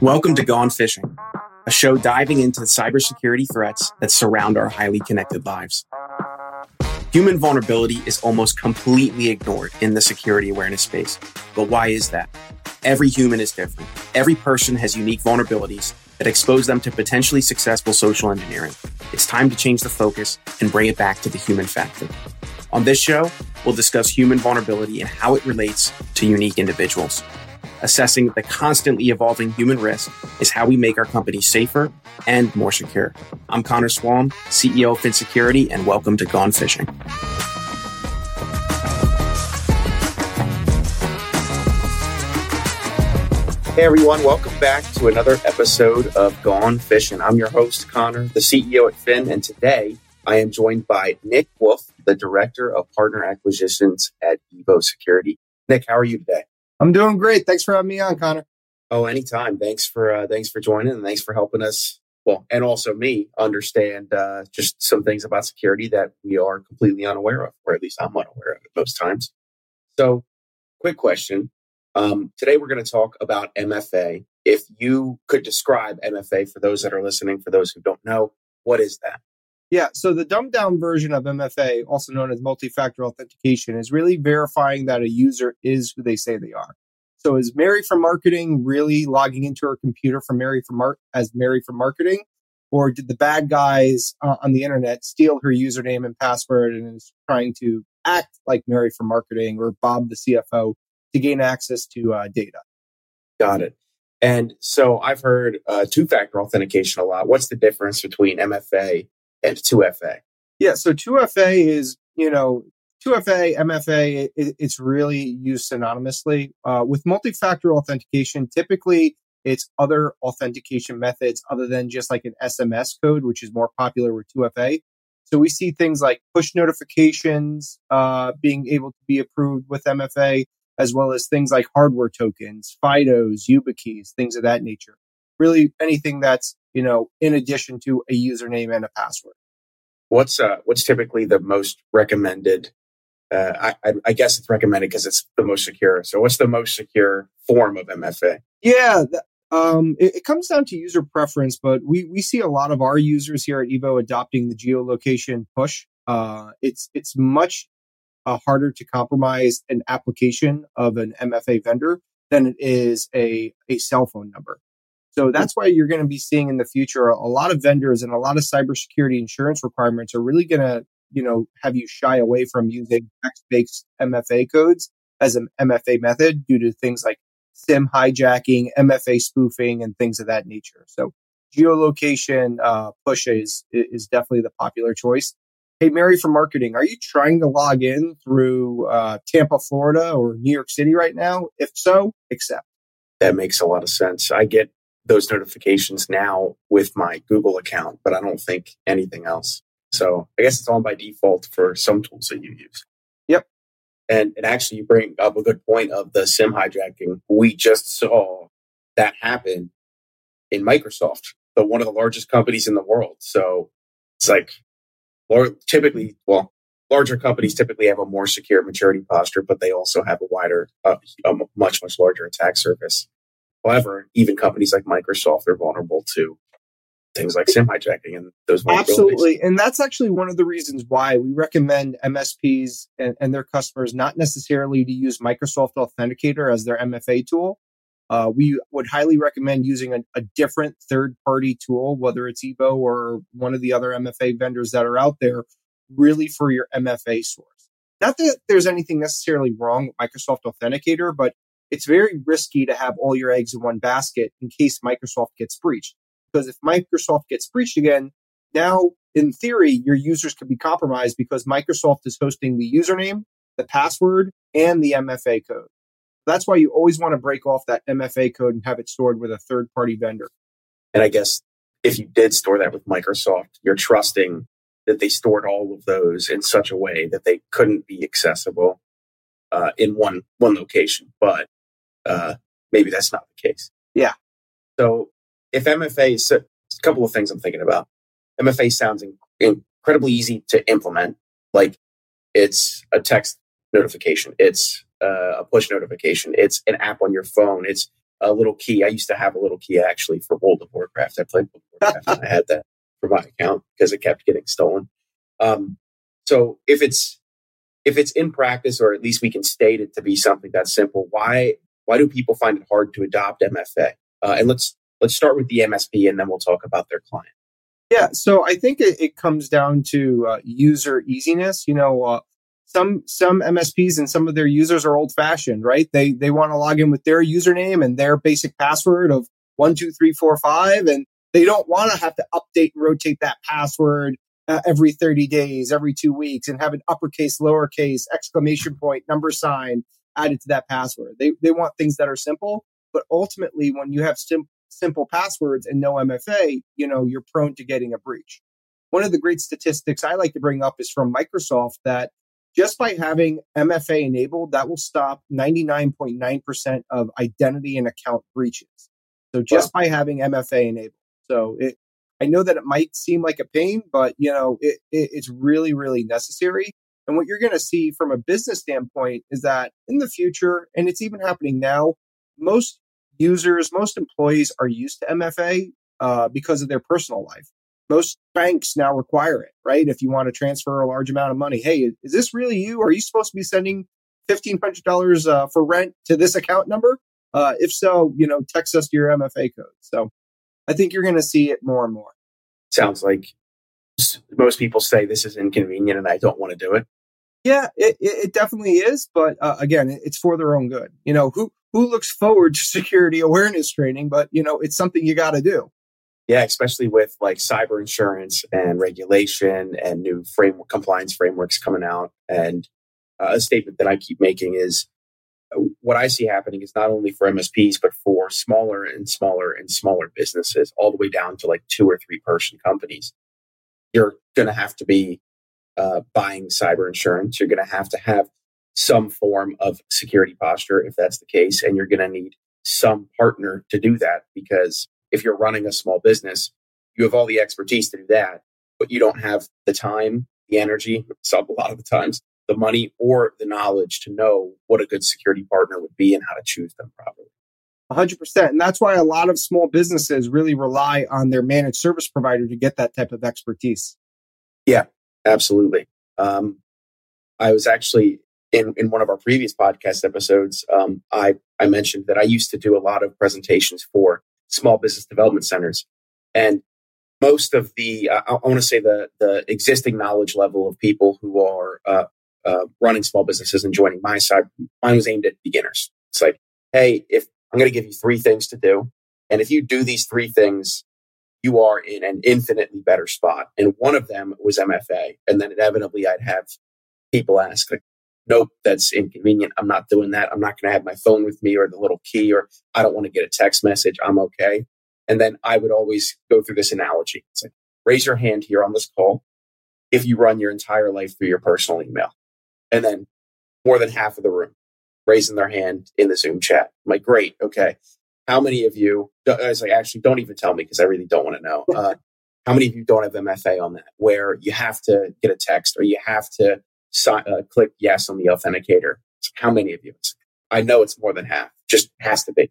Welcome to Gone Fishing, a show diving into the cybersecurity threats that surround our highly connected lives. Human vulnerability is almost completely ignored in the security awareness space. But why is that? Every human is different. Every person has unique vulnerabilities that expose them to potentially successful social engineering. It's time to change the focus and bring it back to the human factor. On this show, we'll discuss human vulnerability and how it relates to unique individuals. Assessing the constantly evolving human risk is how we make our company safer and more secure. I'm Connor Swalm, CEO of Phin Security, and welcome to Gone Fishing. Hey everyone, welcome back to another episode of Gone Fishing. I'm your host, Connor, the CEO at Phin, and today I am joined by Nick Wolf, the Director of Partner Acquisitions at Evo Security. Nick, how are you today? I'm doing great. Thanks for having me on, Connor. Oh, anytime. Thanks for uh, thanks for joining and thanks for helping us. Well, and also me understand uh, just some things about security that we are completely unaware of, or at least I'm unaware of it most times. So, quick question: um, today, we're going to talk about MFA. If you could describe MFA for those that are listening, for those who don't know, what is that? Yeah, so the dumbed down version of MFA, also known as multi factor authentication, is really verifying that a user is who they say they are. So is Mary from marketing really logging into her computer from Mary from Mar- as Mary from marketing? Or did the bad guys uh, on the internet steal her username and password and is trying to act like Mary from marketing or Bob the CFO to gain access to uh, data. Got it. And so I've heard uh, two factor authentication a lot. What's the difference between MFA and 2FA? Yeah, so 2FA is, you know, 2FA, MFA, it, it's really used synonymously. Uh, with multi factor authentication, typically it's other authentication methods other than just like an SMS code, which is more popular with 2FA. So we see things like push notifications uh, being able to be approved with MFA as well as things like hardware tokens, FIDOs, YubiKeys, things of that nature. Really anything that's, you know, in addition to a username and a password. What's uh, what's typically the most recommended? Uh, I, I guess it's recommended because it's the most secure. So, what's the most secure form of MFA? Yeah, um, it, it, comes down to user preference, but we we see a lot of our users here at Evo adopting the geolocation push. Uh, it's it's much uh, harder to compromise an application of an MFA vendor than it is a, a cell phone number. So that's why you're going to be seeing in the future a lot of vendors and a lot of cybersecurity insurance requirements are really going to, you know, have you shy away from using text-based MFA codes as an MFA method due to things like SIM hijacking, MFA spoofing, and things of that nature. So geolocation uh, push is is definitely the popular choice. Hey, Mary from marketing, are you trying to log in through uh, Tampa, Florida or New York City right now? If so, accept. That makes a lot of sense. I get those notifications now with my Google account, but I don't think anything else. So I guess it's on by default for some tools that you use. Yep. And, and actually, you bring up a good point of the SIM hijacking. We just saw that happen in Microsoft, the one of the largest companies in the world. So it's like typically, well, larger companies typically have a more secure maturity posture, but they also have a wider, uh, a much, much larger attack surface. However, even companies like Microsoft are vulnerable to things like SIM hijacking and those Absolutely. And that's actually one of the reasons why we recommend MSPs and, and, their customers not necessarily to use Microsoft Authenticator as their MFA tool, uh, we would highly recommend using a, a different third party tool, whether it's Evo or one of the other MFA vendors that are out there, really for your MFA source. Not that there's anything necessarily wrong with Microsoft Authenticator, but it's very risky to have all your eggs in one basket in case Microsoft gets breached. Because if Microsoft gets breached again, now in theory, your users could be compromised because Microsoft is hosting the username, the password, and the MFA code. That's why you always want to break off that MFA code and have it stored with a third party vendor. And I guess if you did store that with Microsoft, you're trusting that they stored all of those in such a way that they couldn't be accessible uh, in one one location. But uh, maybe that's not the case. Yeah. So if MFA is a couple of things I'm thinking about. MFA sounds in, incredibly easy to implement. Like it's a text notification. It's uh, a push notification. It's an app on your phone. It's a little key. I used to have a little key actually for World of Warcraft. I played World of Warcraft and I had that for my account because it kept getting stolen. Um, so if it's if it's in practice, or at least we can state it to be something that's simple, why why do people find it hard to adopt MFA? Uh, and let's let's start with the MSP, and then we'll talk about their client. Yeah, so I think it, it comes down to uh, user easiness. You know, uh, some some MSPs and some of their users are old fashioned, right? They they want to log in with their username and their basic password of one two three four five, and they don't want to have to update and rotate that password uh, every 30 days, every two weeks, and have an uppercase, lowercase, exclamation point, number sign added to that password. They, they want things that are simple, but ultimately, when you have sim- simple passwords and no MFA, you know, you're prone to getting a breach. One of the great statistics I like to bring up is from Microsoft that just by having MFA enabled, that will stop 99.9% of identity and account breaches. So just wow. by having MFA enabled. So it, I know that it might seem like a pain, but you know, it, it, it's really, really necessary. And what you're going to see from a business standpoint is that in the future, and it's even happening now, most users, most employees are used to MFA uh, because of their personal life. Most banks now require it, right? If you want to transfer a large amount of money, hey, is this really you? Are you supposed to be sending fifteen hundred dollars uh, for rent to this account number? Uh, if so, you know, text us your MFA code. So I think you're going to see it more and more. Sounds like most people say this is inconvenient and I don't want to do it. Yeah, it, it definitely is. But uh, again, it's for their own good. You know, who, who looks forward to security awareness training, but you know, it's something you got to do. Yeah, especially with like cyber insurance and regulation and new framework compliance frameworks coming out. And uh, a statement that I keep making is what I see happening is not only for MSPs, but for smaller and smaller and smaller businesses, all the way down to like two or three person companies. You're going to have to be uh, buying cyber insurance. You're going to have to have some form of security posture if that's the case. And you're going to need some partner to do that because if you're running a small business, you have all the expertise to do that, but you don't have the time, the energy, some, a lot of the times the money or the knowledge to know what a good security partner would be and how to choose them properly. 100%. And that's why a lot of small businesses really rely on their managed service provider to get that type of expertise. Yeah, absolutely. Um, I was actually in, in one of our previous podcast episodes, um, I, I mentioned that I used to do a lot of presentations for small business development centers. And most of the, uh, I want to say the, the existing knowledge level of people who are uh, uh, running small businesses and joining my side, mine was aimed at beginners. It's like, hey, if I'm going to give you three things to do, and if you do these three things, you are in an infinitely better spot. And one of them was MFA. And then inevitably I'd have people ask, like, nope, that's inconvenient. I'm not doing that. I'm not going to have my phone with me or the little key, or I don't want to get a text message. I'm okay. And then I would always go through this analogy. It's like, raise your hand here on this call if you run your entire life through your personal email and then more than half of the room raising their hand in the Zoom chat. I'm like, great, okay. How many of you? I was like, actually, don't even tell me because I really don't want to know. Uh, how many of you don't have MFA on that, where you have to get a text or you have to sign, uh, click yes on the authenticator? How many of you? I know it's more than half. Just has to be.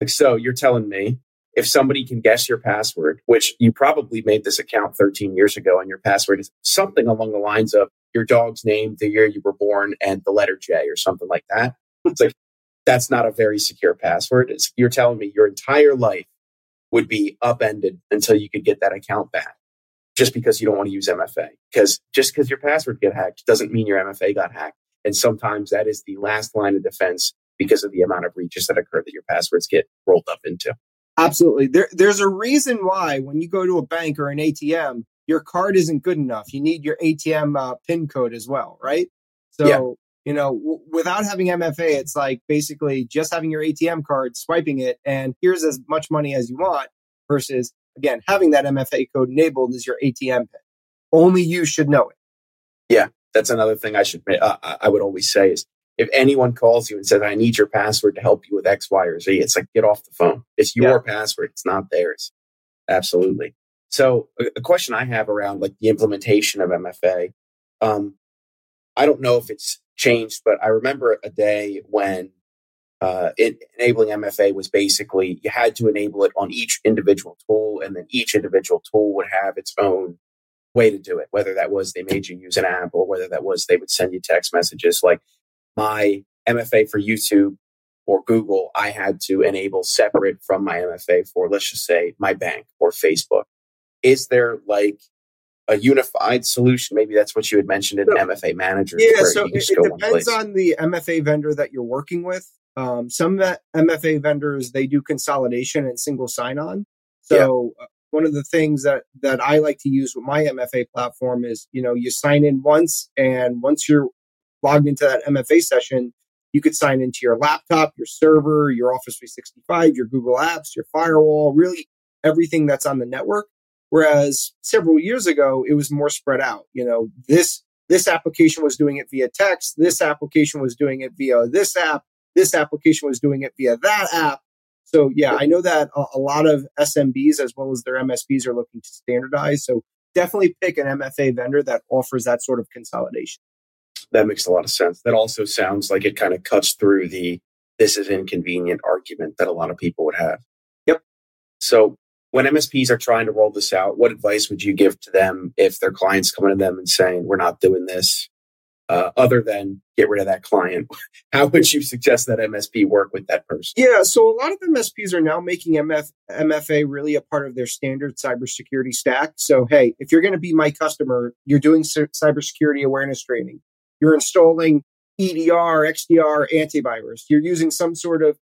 Like, so you're telling me if somebody can guess your password, which you probably made this account 13 years ago, and your password is something along the lines of your dog's name, the year you were born, and the letter J or something like that. It's like, that's not a very secure password. It's, you're telling me your entire life would be upended until you could get that account back just because you don't want to use MFA. Because just because your password get hacked doesn't mean your MFA got hacked. And sometimes that is the last line of defense because of the amount of breaches that occur that your passwords get rolled up into. Absolutely. There, there's a reason why when you go to a bank or an ATM, your card isn't good enough. You need your ATM uh, PIN code as well, right? So, yeah. You know, w- without having MFA, it's like basically just having your ATM card, swiping it, and here's as much money as you want versus, again, having that MFA code enabled is your ATM PIN. Only you should know it. Yeah, that's another thing I should, uh, I would always say is if anyone calls you and says, I need your password to help you with X, Y, or Z, it's like, get off the phone. It's your yeah. password. It's not theirs. Absolutely. So a, a, question I have around like the implementation of MFA, um, I don't know if it's changed, but I remember a day when uh, it, enabling MFA was basically you had to enable it on each individual tool, and then each individual tool would have its own way to do it. Whether that was they made you use an app, or whether that was they would send you text messages. Like my MFA for YouTube or Google, I had to enable separate from my MFA for let's just say my bank or Facebook. Is there like a unified solution. Maybe that's what you had mentioned in MFA Manager. Yeah, so it, it depends on the MFA vendor that you're working with. Um, some MFA vendors they do consolidation and single sign-on. So yeah. Uh, one of the things that that I like to use with my MFA platform is you know you sign in once, and once you're logged into that MFA session, you could sign into your laptop, your server, your Office 365, your Google Apps, your firewall, really everything that's on the network. Whereas several years ago, it was more spread out. You know, this this application was doing it via text. This application was doing it via this app. This application was doing it via that app. So yeah, I know that a, a lot of SMBs as well as their MSPs are looking to standardize. So definitely pick an MFA vendor that offers that sort of consolidation. That makes a lot of sense. That also sounds like it kind of cuts through the this is inconvenient argument that a lot of people would have. Yep. So when MSPs are trying to roll this out, what advice would you give to them if their clients coming to them and saying, "We're not doing this"? Uh, other than get rid of that client, how would you suggest that MSP work with that person? Yeah, so a lot of MSPs are now making MF, MFA really a part of their standard cybersecurity stack. So, hey, if you're going to be my customer, you're doing cybersecurity awareness training, you're installing EDR, XDR, antivirus, you're using some sort of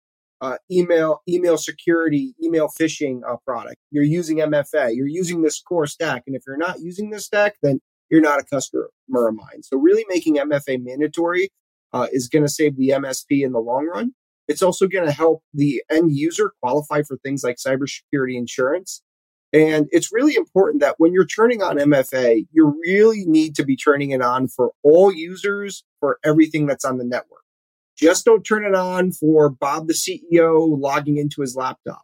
uh, email email security, email phishing uh, product. You're using MFA. You're using this core stack, and if you're not using this stack, then you're not a customer of mine. So really making MFA mandatory uh, is going to save the MSP in the long run. It's also going to help the end user qualify for things like cybersecurity insurance. And it's really important that when you're turning on MFA, you really need to be turning it on for all users for everything that's on the network. Just don't turn it on for Bob the CEO logging into his laptop.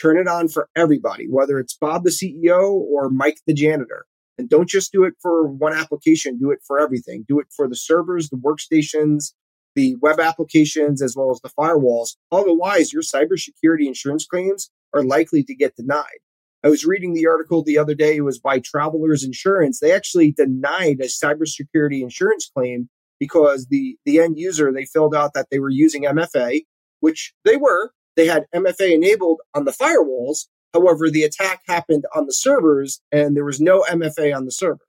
Turn it on for everybody, whether it's Bob the CEO or Mike the janitor. And don't just do it for one application, do it for everything. Do it for the servers, the workstations, the web applications, as well as the firewalls. Otherwise, your cybersecurity insurance claims are likely to get denied. I was reading the article the other day. It was by Travelers Insurance. They actually denied a cybersecurity insurance claim because the the end user they filled out that they were using MFA, which they were. They had MFA enabled on the firewalls. However, the attack happened on the servers, and there was no MFA on the server.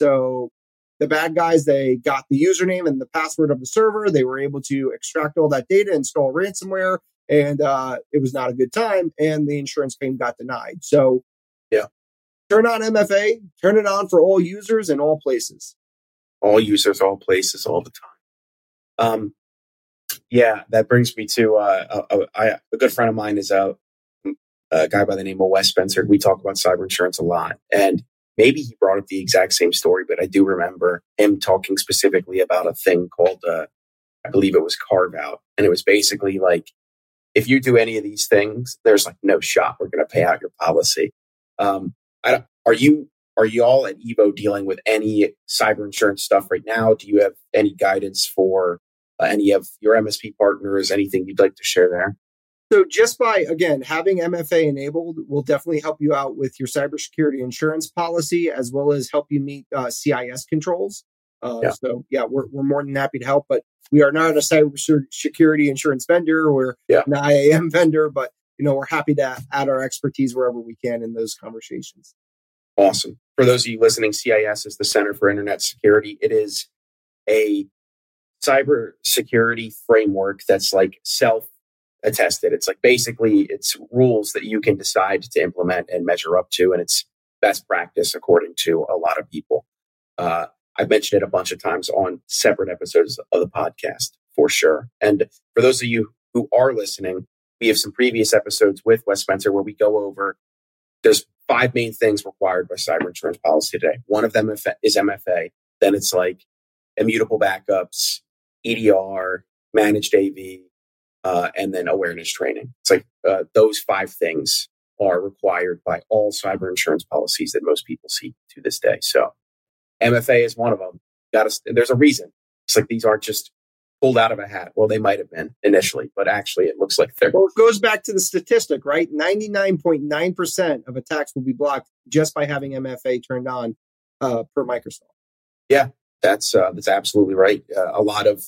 So the bad guys they got the username and the password of the server. They were able to extract all that data, install ransomware, and uh, it was not a good time. And the insurance claim got denied. So yeah, turn on MFA, turn it on for all users in all places all users, all places, all the time. Um, yeah, that brings me to uh, a, a, a, good friend of mine is a, a guy by the name of Wes Spencer. We talk about cyber insurance a lot, and maybe he brought up the exact same story, but I do remember him talking specifically about a thing called, uh, I believe it was carve out, and it was basically like if you do any of these things, there's like no shot we're going to pay out your policy. Um, I, are you are you all at Evo dealing with any cyber insurance stuff right now? Do you have any guidance for uh, any of your MSP partners? Anything you'd like to share there? So, just by again having MFA enabled will definitely help you out with your cybersecurity insurance policy as well as help you meet uh, CIS controls. Uh, yeah. So, yeah, we're, we're more than happy to help, but we are not a cybersecurity insurance vendor. We're yeah. an IAM vendor, but you know we're happy to add our expertise wherever we can in those conversations. Awesome. For those of you listening, CIS is the Center for Internet Security. It is a cyber security framework that's like self attested. It's like basically it's rules that you can decide to implement and measure up to, and it's best practice according to a lot of people. Uh, I've mentioned it a bunch of times on separate episodes of the podcast for sure. And for those of you who are listening, we have some previous episodes with Wes Spencer where we go over there's five main things required by cyber insurance policy today. One of them is MFA. Then it's like immutable backups, EDR, managed AV, uh, and then awareness training. It's like uh, those five things are required by all cyber insurance policies that most people see to this day. So MFA is one of them. Got to, there's a reason. It's like these aren't just pulled out of a hat. Well, they might have been initially, but actually it looks like they're. Well, it goes back to the statistic, right? 99.9% of attacks will be blocked just by having MFA turned on uh, per Microsoft. Yeah, that's uh, that's absolutely right. Uh, a lot of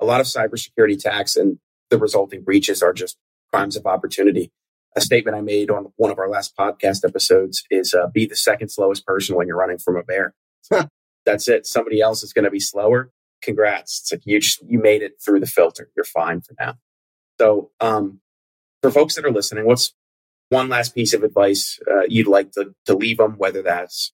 a lot of cybersecurity attacks and the resulting breaches are just crimes of opportunity. A statement I made on one of our last podcast episodes is uh, be the second slowest person when you're running from a bear. That's it. Somebody else is going to be slower. Congrats. It's like you just, you made it through the filter. You're fine for now. So, um, for folks that are listening, what's one last piece of advice uh, you'd like to, to leave them, whether that's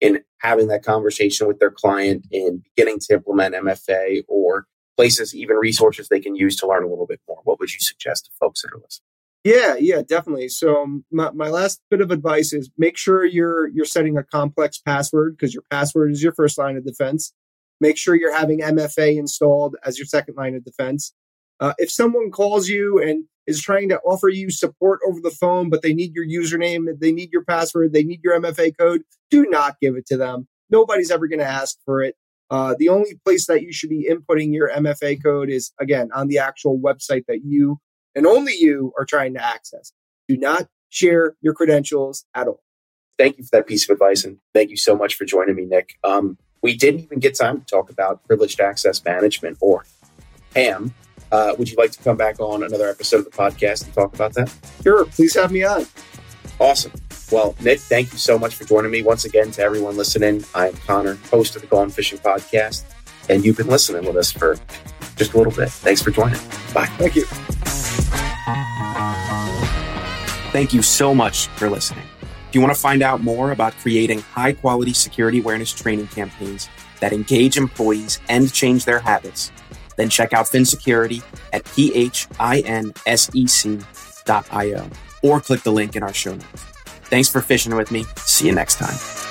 in having that conversation with their client, in beginning to implement MFA, or places, even resources they can use to learn a little bit more? What would you suggest to folks that are listening? Yeah, yeah, definitely. So um, my, my last bit of advice is make sure you're you're setting a complex password because your password is your first line of defense. Make sure you're having MFA installed as your second line of defense. Uh, if someone calls you and is trying to offer you support over the phone, but they need your username, they need your password, they need your MFA code, do not give it to them. Nobody's ever going to ask for it. Uh, the only place that you should be inputting your MFA code is, again, on the actual website that you and only you are trying to access. Do not share your credentials at all. Thank you for that piece of advice. And thank you so much for joining me, Nick. Um, we didn't even get time to talk about privileged access management or PAM. Uh, would you like to come back on another episode of the podcast and talk about that? Sure. Please have me on. Awesome. Well, Nick, thank you so much for joining me once again. To everyone listening, I am Connor, host of the Gone Fishing Podcast, and you've been listening with us for just a little bit. Thanks for joining. Bye. Thank you. Thank you so much for listening. If you want to find out more about creating high quality security awareness training campaigns that engage employees and change their habits, then check out Phin Security at phinsec.io or click the link in our show notes. Thanks for fishing with me. See you next time.